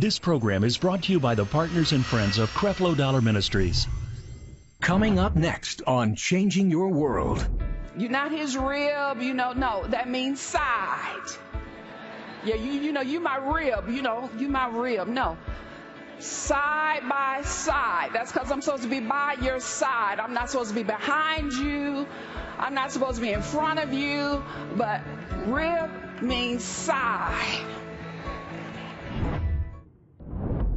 This program is brought to you by the partners and friends of Creflo Dollar Ministries. Coming up next on Changing Your World. You're not his rib, you know, no, that means side. Yeah, you, you know, you my rib, you know, you my rib. No. Side by side. That's because I'm supposed to be by your side. I'm not supposed to be behind you. I'm not supposed to be in front of you. But rib means side.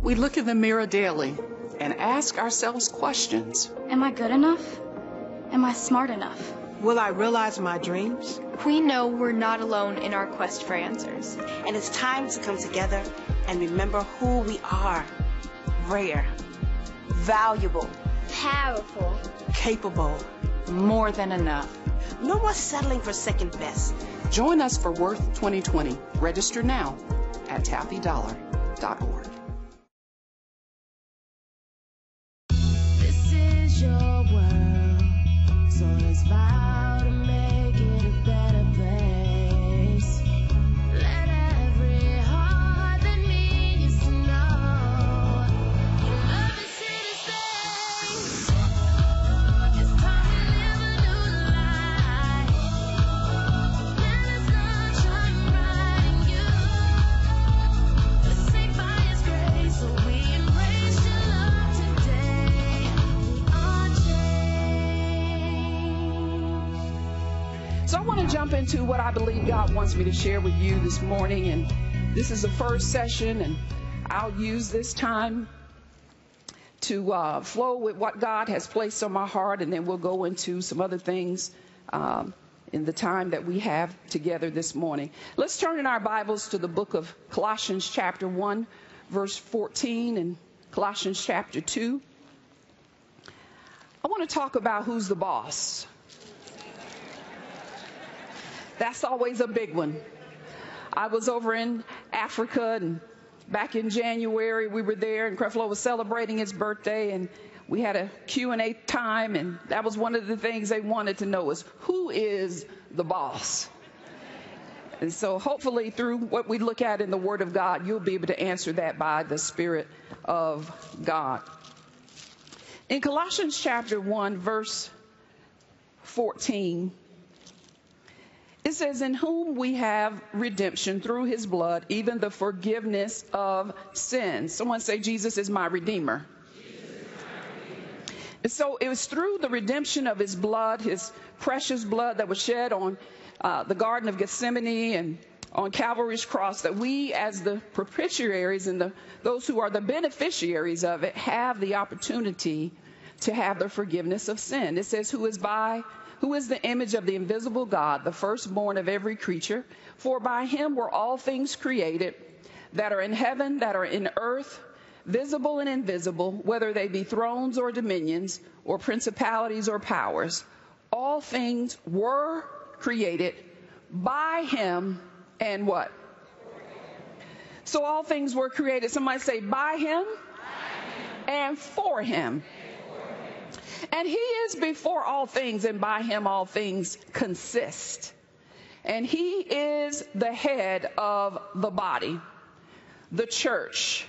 We look in the mirror daily and ask ourselves questions. Am I good enough? Am I smart enough? Will I realize my dreams? We know we're not alone in our quest for answers. And it's time to come together and remember who we are rare, valuable, Powerful. capable. More than enough. No more settling for second best. Join us for Worth 2020. Register now at taffydollar.org. me to share with you this morning. And this is the first session, and I'll use this time to uh, flow with what God has placed on my heart, and then we'll go into some other things um, in the time that we have together this morning. Let's turn in our Bibles to the book of Colossians, chapter 1, verse 14, and Colossians, chapter 2. I want to talk about who's the boss. That's always a big one. I was over in Africa and back in January we were there and Creflo was celebrating his birthday and we had a Q&A time and that was one of the things they wanted to know is who is the boss? And so hopefully through what we look at in the Word of God, you'll be able to answer that by the Spirit of God. In Colossians chapter 1, verse 14, it says, In whom we have redemption through his blood, even the forgiveness of sins. Someone say, Jesus is my Redeemer. So it was through the redemption of his blood, his precious blood that was shed on uh, the Garden of Gethsemane and on Calvary's cross, that we, as the propitiaries and the, those who are the beneficiaries of it, have the opportunity to have the forgiveness of sin. It says, Who is by who is the image of the invisible God, the firstborn of every creature. For by him were all things created that are in heaven, that are in earth, visible and invisible, whether they be thrones or dominions, or principalities or powers. All things were created by him and what? So all things were created. Somebody say, by him and for him. And he is before all things, and by him all things consist. And he is the head of the body, the church,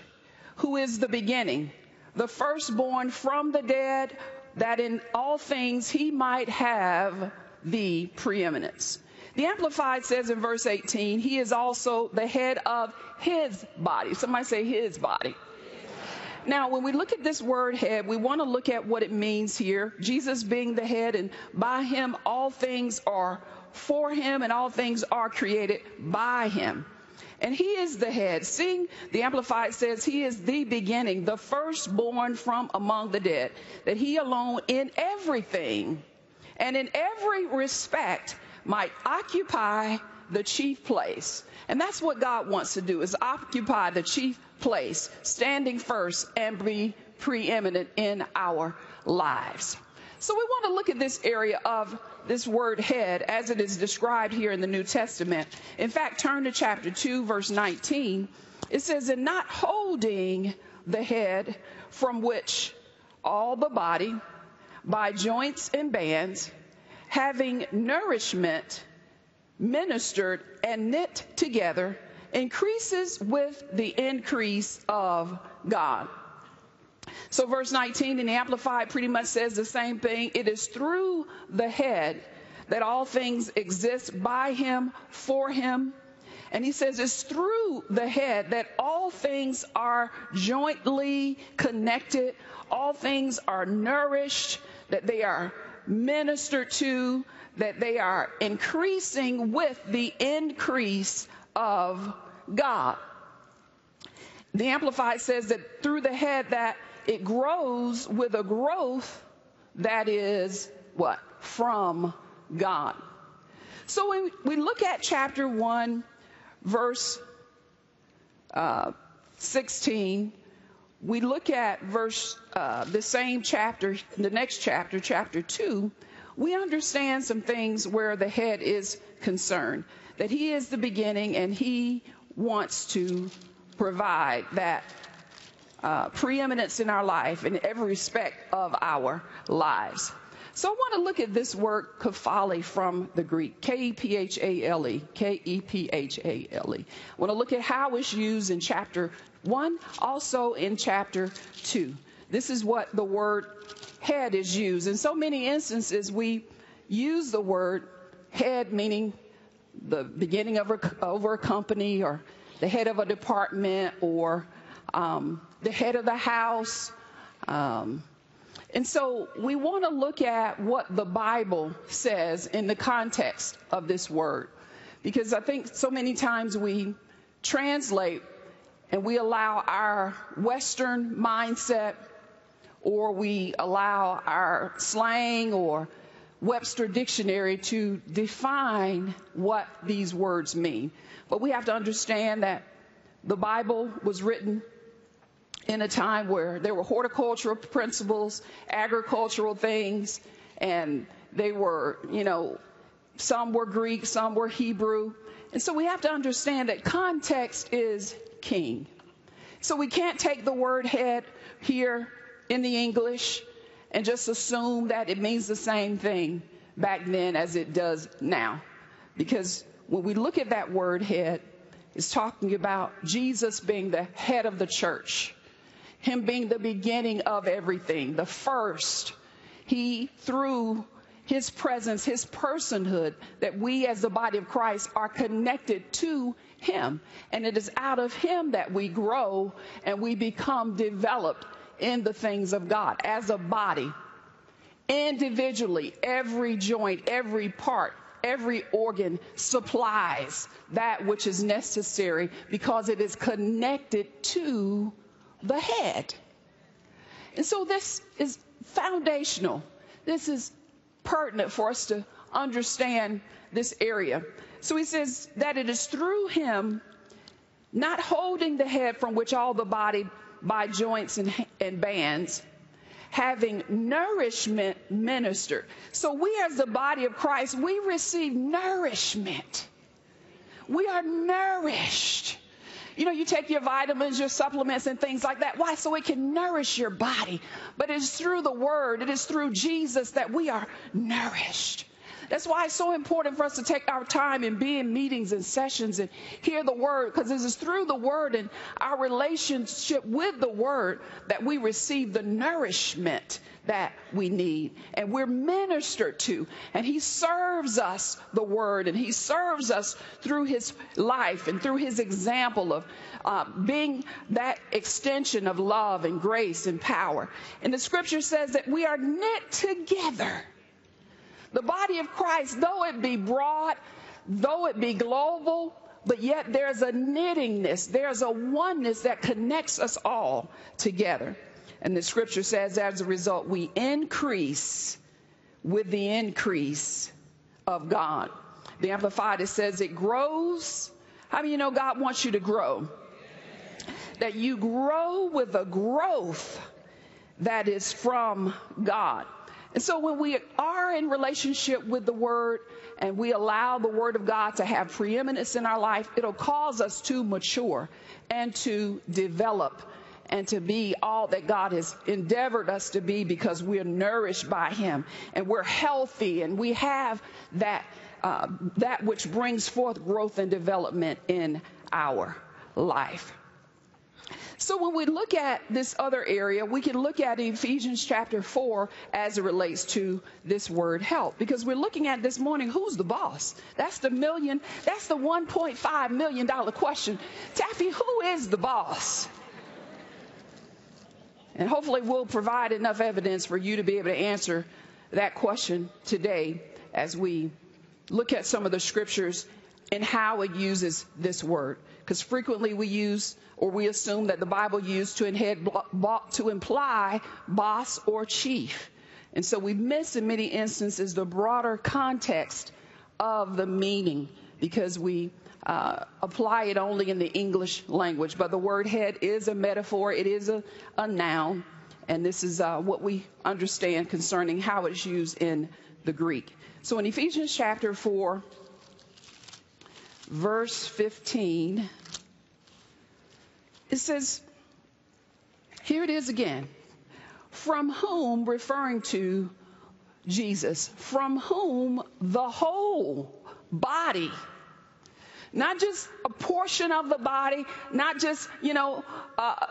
who is the beginning, the firstborn from the dead, that in all things he might have the preeminence. The Amplified says in verse 18, he is also the head of his body. Somebody say his body. Now, when we look at this word head, we want to look at what it means here. Jesus being the head, and by him all things are for him, and all things are created by him. And he is the head. Seeing the Amplified says he is the beginning, the firstborn from among the dead, that he alone in everything and in every respect might occupy the chief place. And that's what God wants to do is occupy the chief place, standing first and be preeminent in our lives. So we want to look at this area of this word head as it is described here in the New Testament. In fact, turn to chapter 2 verse 19. It says, "And not holding the head from which all the body by joints and bands having nourishment ministered and knit together increases with the increase of God. So, verse 19 in the Amplified pretty much says the same thing. It is through the head that all things exist by him, for him. And he says it's through the head that all things are jointly connected, all things are nourished, that they are ministered to, that they are increasing with the increase of God. The Amplified says that through the head that it grows with a growth that is what? From God. So when we look at chapter 1, verse uh, 16, we look at verse, uh, the same chapter, the next chapter, chapter 2, we understand some things where the head is concerned. That he is the beginning and he wants to provide that uh, preeminence in our life in every respect of our lives. So I want to look at this word kephale from the Greek, K-E-P-H-A-L-E, K-E-P-H-A-L-E. I want to look at how it's used in chapter 1, also in chapter 2. This is what the word head is used. In so many instances, we use the word head meaning the beginning of a, over a company or the head of a department or um, the head of the house. Um, and so we want to look at what the Bible says in the context of this word. Because I think so many times we translate and we allow our Western mindset or we allow our slang or Webster dictionary to define what these words mean. But we have to understand that the Bible was written in a time where there were horticultural principles, agricultural things, and they were, you know, some were Greek, some were Hebrew. And so we have to understand that context is king. So we can't take the word head here in the English and just assume that it means the same thing back then as it does now. Because when we look at that word head, it's talking about Jesus being the head of the church, Him being the beginning of everything, the first. He, through His presence, His personhood, that we as the body of Christ are connected to Him. And it is out of Him that we grow and we become developed in the things of God as a body. Individually, every joint, every part, every organ supplies that which is necessary because it is connected to the head. And so this is foundational. This is pertinent for us to understand this area. So he says that it is through him, not holding the head from which all the body by joints and, and bands, having nourishment ministered. So we as the body of Christ, we receive nourishment. We are nourished. You know, you take your vitamins, your supplements, and things like that. Why? So it can nourish your body. But it is through the Word, it is through Jesus that we are nourished. That's why it's so important for us to take our time and be in meetings and sessions and hear the word, because it is through the word and our relationship with the word that we receive the nourishment that we need. And we're ministered to. And he serves us the word and he serves us through his life and through his example of uh, being that extension of love and grace and power. And the scripture says that we are knit together the body of Christ, though it be broad, though it be global, but yet there's a knittingness, there's a oneness that connects us all together. And the scripture says, as a result, we increase with the increase of God. The Amplified it says it grows. How many you know God wants you to grow? That you grow with a growth that is from God. And so when we are in relationship with the Word and we allow the Word of God to have preeminence in our life, it'll cause us to mature and to develop and to be all that God has endeavored us to be because we're nourished by Him and we're healthy and we have that, uh, that which brings forth growth and development in our life. So when we look at this other area, we can look at Ephesians chapter 4 as it relates to this word help. Because we're looking at this morning, who's the boss? That's the million, that's the 1.5 million dollar question. Taffy, who is the boss? And hopefully we'll provide enough evidence for you to be able to answer that question today as we look at some of the scriptures and how it uses this word. Because frequently we use or we assume that the Bible used to, head, to imply boss or chief. And so we miss in many instances the broader context of the meaning because we uh, apply it only in the English language. But the word head is a metaphor, it is a, a noun, and this is uh, what we understand concerning how it's used in the Greek. So in Ephesians chapter 4, verse 15, it says, here it is again. From whom, referring to Jesus, from whom the whole body, not just a portion of the body, not just, you know, uh,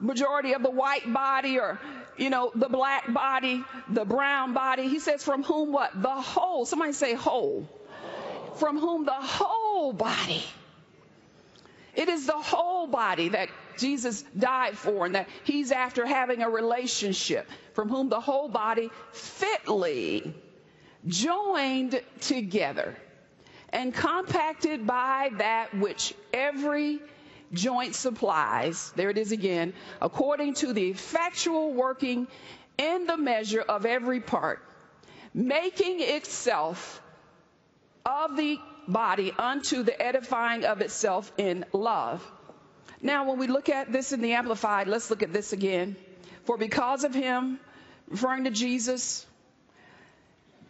majority of the white body or, you know, the black body, the brown body. He says, from whom what? The whole. Somebody say whole. From whom the whole body. It is the whole body that Jesus died for and that he's after having a relationship from whom the whole body fitly joined together and compacted by that which every joint supplies, there it is again, according to the effectual working in the measure of every part, making itself of the body unto the edifying of itself in love. Now, when we look at this in the Amplified, let's look at this again. For because of him, referring to Jesus,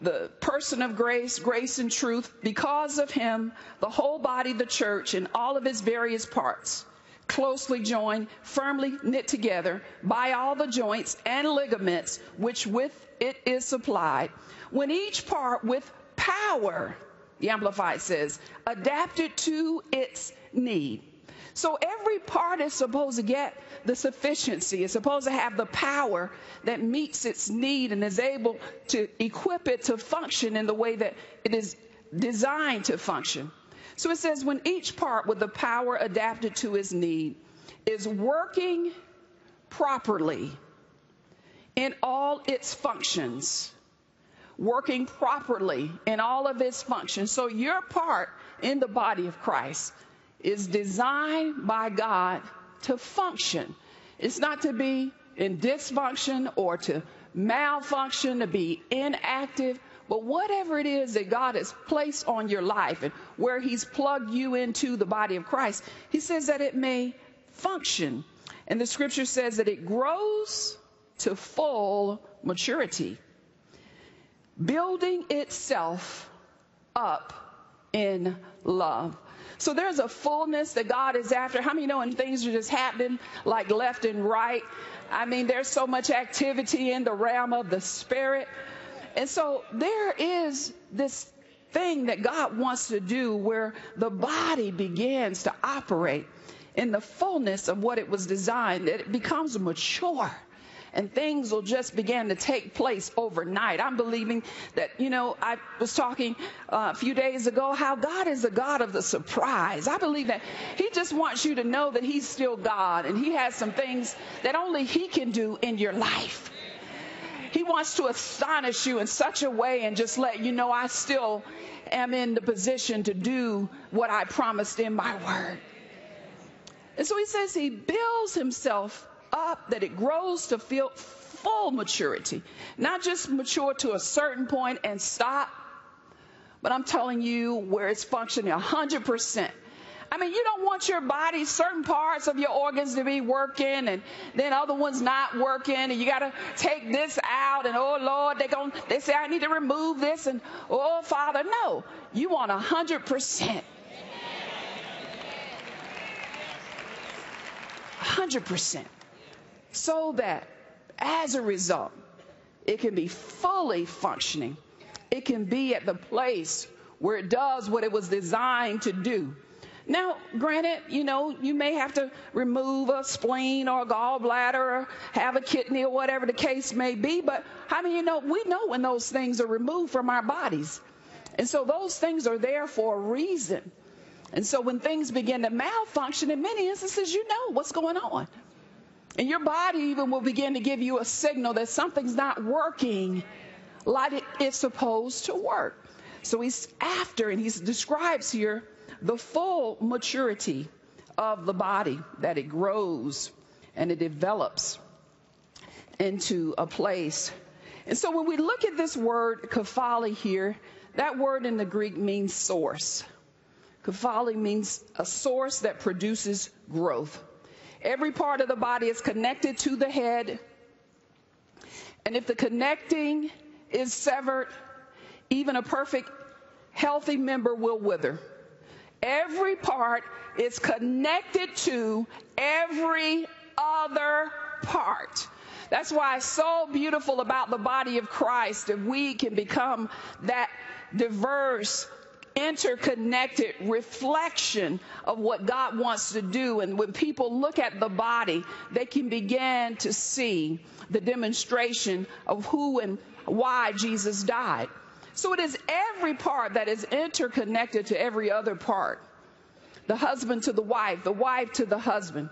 the person of grace, grace and truth, because of him, the whole body, the church, in all of its various parts, closely joined, firmly knit together by all the joints and ligaments which with it is supplied, when each part with power, the Amplified says, adapted to its need so every part is supposed to get the sufficiency. It's supposed to have the power that meets its need and is able to equip it to function in the way that it is designed to function. So it says, when each part with the power adapted to its need is working properly in all its functions, working properly in all of its functions. So your part in the body of Christ is designed by God to function. It's not to be in dysfunction or to malfunction, to be inactive, but whatever it is that God has placed on your life and where He's plugged you into the body of Christ, He says that it may function. And the scripture says that it grows to full maturity, building itself up in love. So there's a fullness that God is after. How many know when things are just happening like left and right? I mean, there's so much activity in the realm of the spirit. And so there is this thing that God wants to do where the body begins to operate in the fullness of what it was designed, that it becomes mature and things will just begin to take place overnight. I'm believing that, you know, I was talking uh, a few days ago how God is a God of the surprise. I believe that He just wants you to know that He's still God and He has some things that only He can do in your life. He wants to astonish you in such a way and just let you know I still am in the position to do what I promised in my word. And so he says he builds himself up, that it grows to feel full maturity. Not just mature to a certain point and stop, but I'm telling you where it's functioning 100%. I mean, you don't want your body, certain parts of your organs to be working and then other ones not working and you got to take this out and oh Lord, they going they say I need to remove this and oh Father, no. You want 100%. 100% so that as a result, it can be fully functioning. It can be at the place where it does what it was designed to do. Now, granted, you know, you may have to remove a spleen or a gallbladder or have a kidney or whatever the case may be, but how many you know we know when those things are removed from our bodies? And so those things are there for a reason. And so when things begin to malfunction, in many instances, you know what's going on. And your body even will begin to give you a signal that something's not working like it's supposed to work. So he's after, and he describes here the full maturity of the body, that it grows and it develops into a place. And so when we look at this word kephale here, that word in the Greek means source. Kephale means a source that produces growth. Every part of the body is connected to the head. And if the connecting is severed, even a perfect healthy member will wither. Every part is connected to every other part. That's why it's so beautiful about the body of Christ if we can become that diverse, interconnected reflection of what God wants to do. And when people look at the body, they can begin to see the demonstration of who and why Jesus died. So it is every part that is interconnected to every other part. The husband to the wife, the wife to the husband,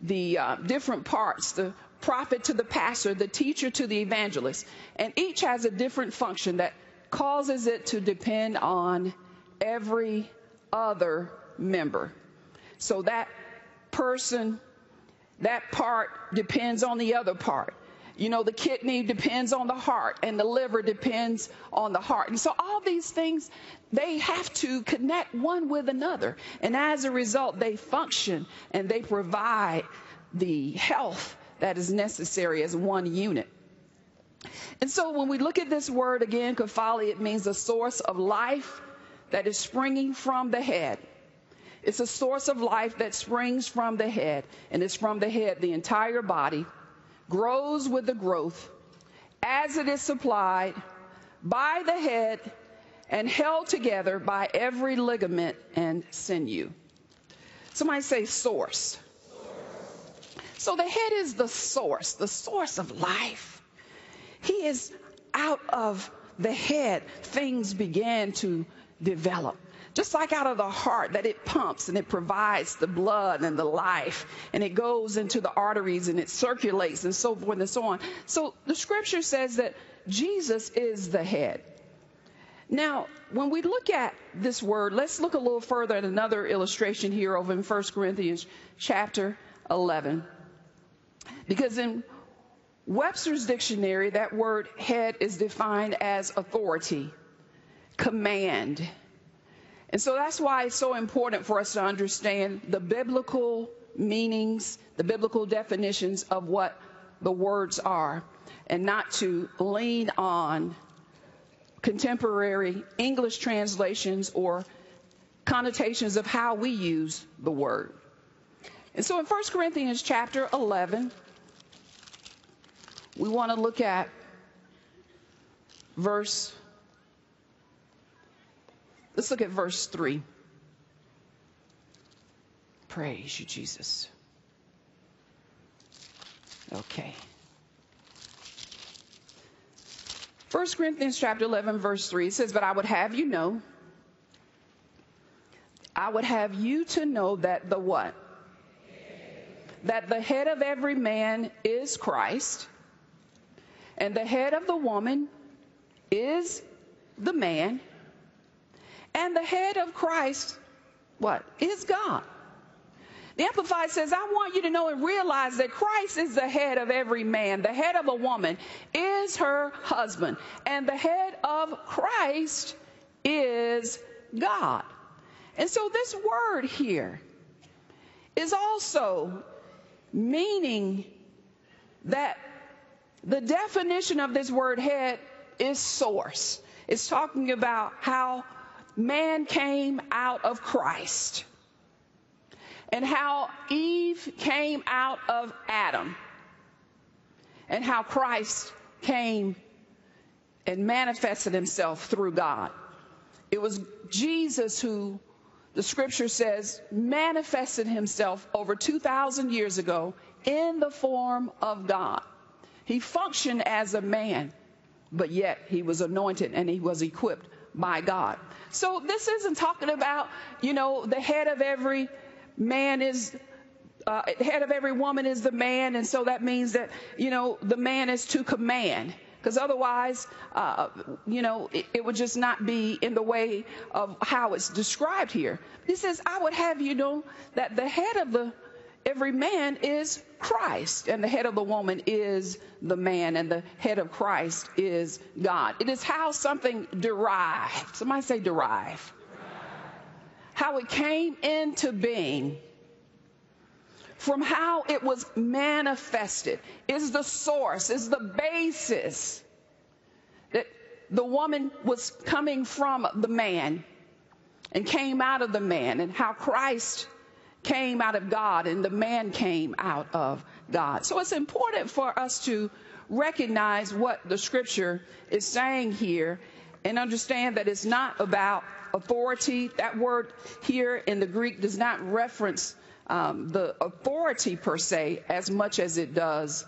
the uh, different parts, the prophet to the pastor, the teacher to the evangelist. And each has a different function that causes it to depend on every other member. So that person, that part depends on the other part. You know, the kidney depends on the heart and the liver depends on the heart. And so all these things, they have to connect one with another. And as a result, they function and they provide the health that is necessary as one unit. And so when we look at this word again, kephale, it means a source of life that is springing from the head. It's a source of life that springs from the head, and it's from the head, the entire body grows with the growth as it is supplied by the head and held together by every ligament and sinew. Somebody say source. So the head is the source, the source of life. He is out of the head, things began to develop. Just like out of the heart that it pumps and it provides the blood and the life and it goes into the arteries and it circulates and so forth and so on. So the scripture says that Jesus is the head. Now, when we look at this word, let's look a little further at another illustration here over in 1 Corinthians chapter 11. Because in Webster's dictionary, that word head is defined as authority, command, and so that's why it's so important for us to understand the biblical meanings, the biblical definitions of what the words are, and not to lean on contemporary English translations or connotations of how we use the word. And so in 1 Corinthians chapter 11, we want to look at verse Let's look at verse 3. Praise you, Jesus. Okay. 1 Corinthians chapter 11 verse 3 says, But I would have you know, I would have you to know that the what? That the head of every man is Christ, and the head of the woman is the man, and the head of Christ, what? Is God. The Amplified says, I want you to know and realize that Christ is the head of every man. The head of a woman is her husband. And the head of Christ is God. And so this word here is also meaning that the definition of this word head is source. It's talking about how man came out of Christ and how Eve came out of Adam and how Christ came and manifested himself through God. It was Jesus who the scripture says, manifested himself over 2,000 years ago in the form of God. He functioned as a man, but yet he was anointed and he was equipped by God. So this isn't talking about, you know, the head of every man is uh, head of every woman is the man, and so that means that you know the man is to command. Because otherwise, uh, you know, it, it, would just not be in the way of how it's described here. He says, "I would have you know that the head of the every man is Christ, and the head of the woman is the man, and the head of Christ is God. It is how something derived. Somebody say derive. How it came into being from how it was manifested is the source, is the basis that the woman was coming from the man and came out of the man, and how Christ came out of God and the man came out of God. So it's important for us to recognize what the scripture is saying here and understand that it's not about authority. That word here in the Greek does not reference um, the authority per se as much as it does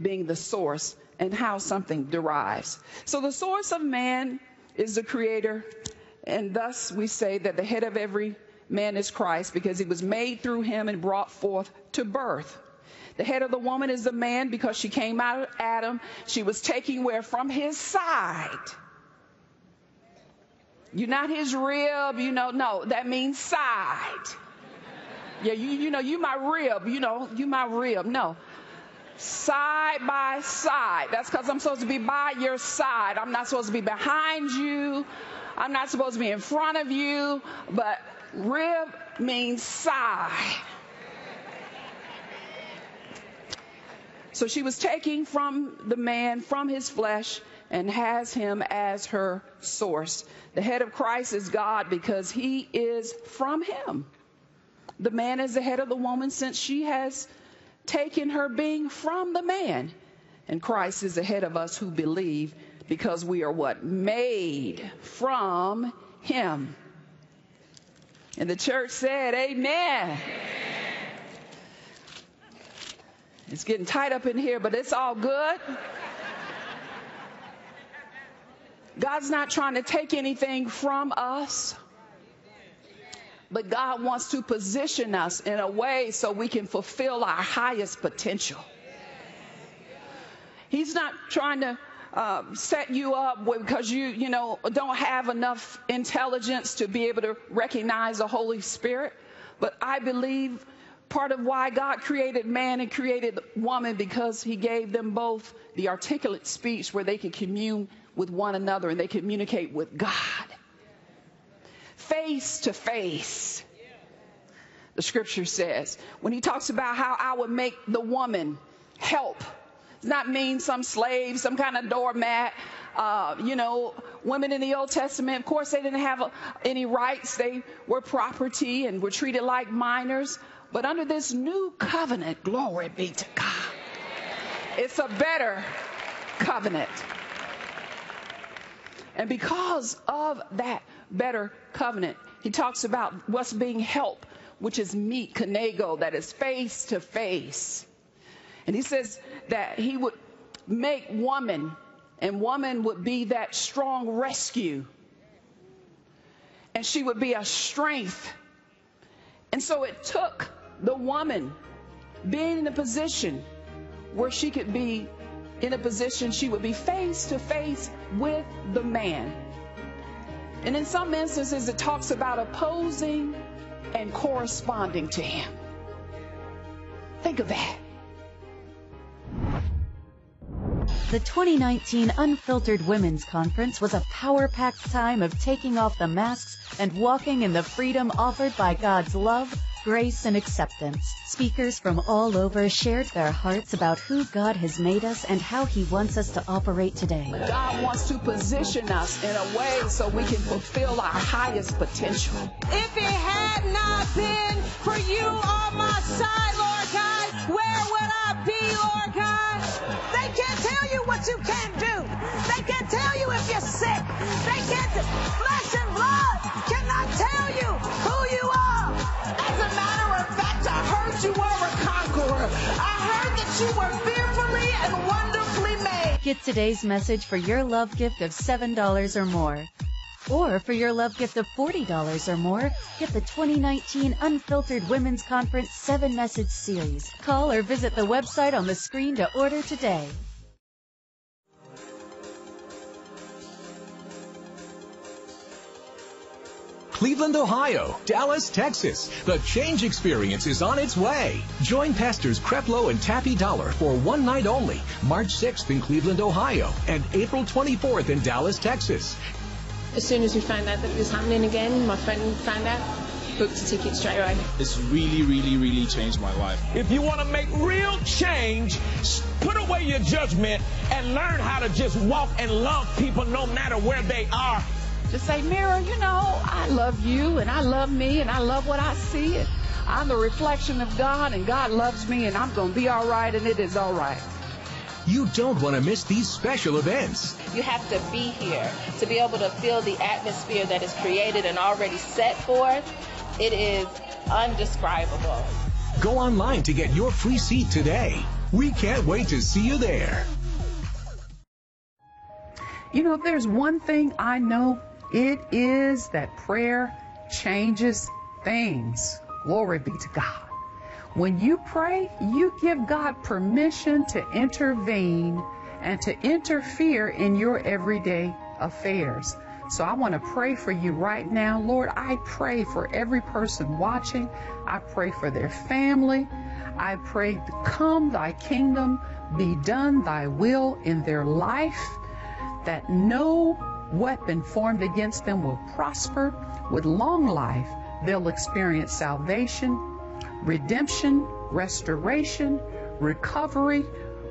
being the source and how something derives. So the source of man is the creator, and thus we say that the head of every man is Christ because he was made through him and brought forth to birth. The head of the woman is the man because she came out of Adam. She was taking where from his side. You're not his rib, you know, no, that means side. Yeah, you, you know, you my rib, you know, you my rib. No. Side by side. That's because I'm supposed to be by your side. I'm not supposed to be behind you. I'm not supposed to be in front of you. But Rib means side. So she was taking from the man, from his flesh, and has him as her source. The head of Christ is God because he is from him. The man is the head of the woman since she has taken her being from the man. And Christ is the head of us who believe because we are what? Made from him. And the church said, Amen. It's getting tight up in here, but it's all good. God's not trying to take anything from us, but God wants to position us in a way so we can fulfill our highest potential. He's not trying to uh, set you up because you, you know, don't have enough intelligence to be able to recognize the Holy Spirit. But I believe part of why God created man and created woman because he gave them both the articulate speech where they could commune with one another and they communicate with God. Face to face. The scripture says, when he talks about how I would make the woman help not mean some slave, some kind of doormat. Uh, you know, women in the Old Testament, of course, they didn't have uh, any rights. They were property and were treated like minors. But under this new covenant, glory be to God, it's a better covenant. And because of that better covenant, he talks about what's being helped, which is meet, kanego, that is face to face. And he says that he would make woman, and woman would be that strong rescue. And she would be a strength. And so it took the woman being in a position where she could be in a position she would be face to face with the man. And in some instances, it talks about opposing and corresponding to him. Think of that. The 2019 Unfiltered Women's Conference was a power packed time of taking off the masks and walking in the freedom offered by God's love, grace, and acceptance. Speakers from all over shared their hearts about who God has made us and how He wants us to operate today. God wants to position us in a way so we can fulfill our highest potential. If it had not been for you on my side, Lord God, where would I be, Lord God? They can't tell you what you can't do. They can't tell you if you're sick. They can't, flesh are fearfully and wonderfully made. Get today's message for your love gift of $7 or more. Or for your love gift of $40 or more, get the 2019 Unfiltered Women's Conference 7 Message Series. Call or visit the website on the screen to order today. Cleveland, Ohio, Dallas, Texas. The change experience is on its way. Join Pastors Creflo and Taffy Dollar for one night only, March 6th in Cleveland, Ohio, and April 24th in Dallas, Texas. As soon as we found out that it was happening again, my friend found out, booked a ticket straight away. It's really, really, really changed my life. If you want to make real change, put away your judgment and learn how to just walk and love people no matter where they are. Just say, Mirror, you know, I love you and I love me and I love what I see. And I'm the reflection of God and God loves me and I'm going to be all right and it is all right. You don't want to miss these special events. You have to be here to be able to feel the atmosphere that is created and already set forth. It is undescribable. Go online to get your free seat today. We can't wait to see you there. You know, if there's one thing I know, it is that prayer changes things. Glory be to God. When you pray, you give God permission to intervene and to interfere in your everyday affairs. So I want to pray for you right now. Lord, I pray for every person watching. I pray for their family. I pray, come thy kingdom, be done thy will in their life, that no weapon formed against them will prosper. With long life, they'll experience salvation, redemption, restoration, recovery,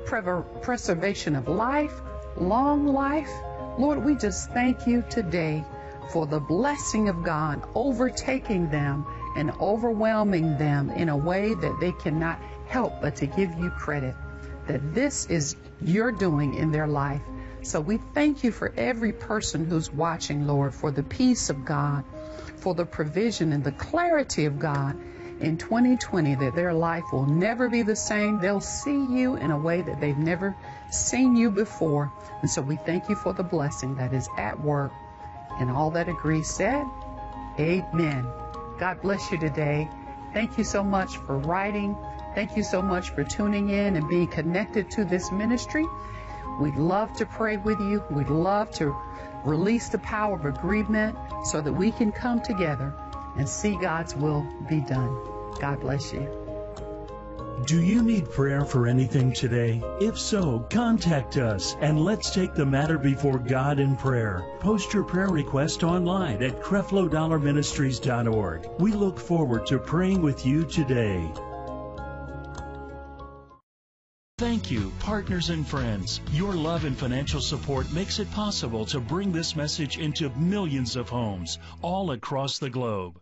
preservation of life, long life. Lord, we just thank you today for the blessing of God overtaking them and overwhelming them in a way that they cannot help but to give you credit that this is your doing in their life. So we thank you for every person who's watching, Lord, for the peace of God, for the provision and the clarity of God in 2020 that their life will never be the same. They'll see you in a way that they've never seen you before. And so we thank you for the blessing that is at work. And all that agree said, Amen. God bless you today. Thank you so much for writing. Thank you so much for tuning in and being connected to this ministry. We'd love to pray with you. We'd love to release the power of agreement so that we can come together and see God's will be done. God bless you. Do you need prayer for anything today? If so, contact us and let's take the matter before God in prayer. Post your prayer request online at creflodollarministries.org. We look forward to praying with you today. Thank you, partners and friends. Your love and financial support makes it possible to bring this message into millions of homes all across the globe.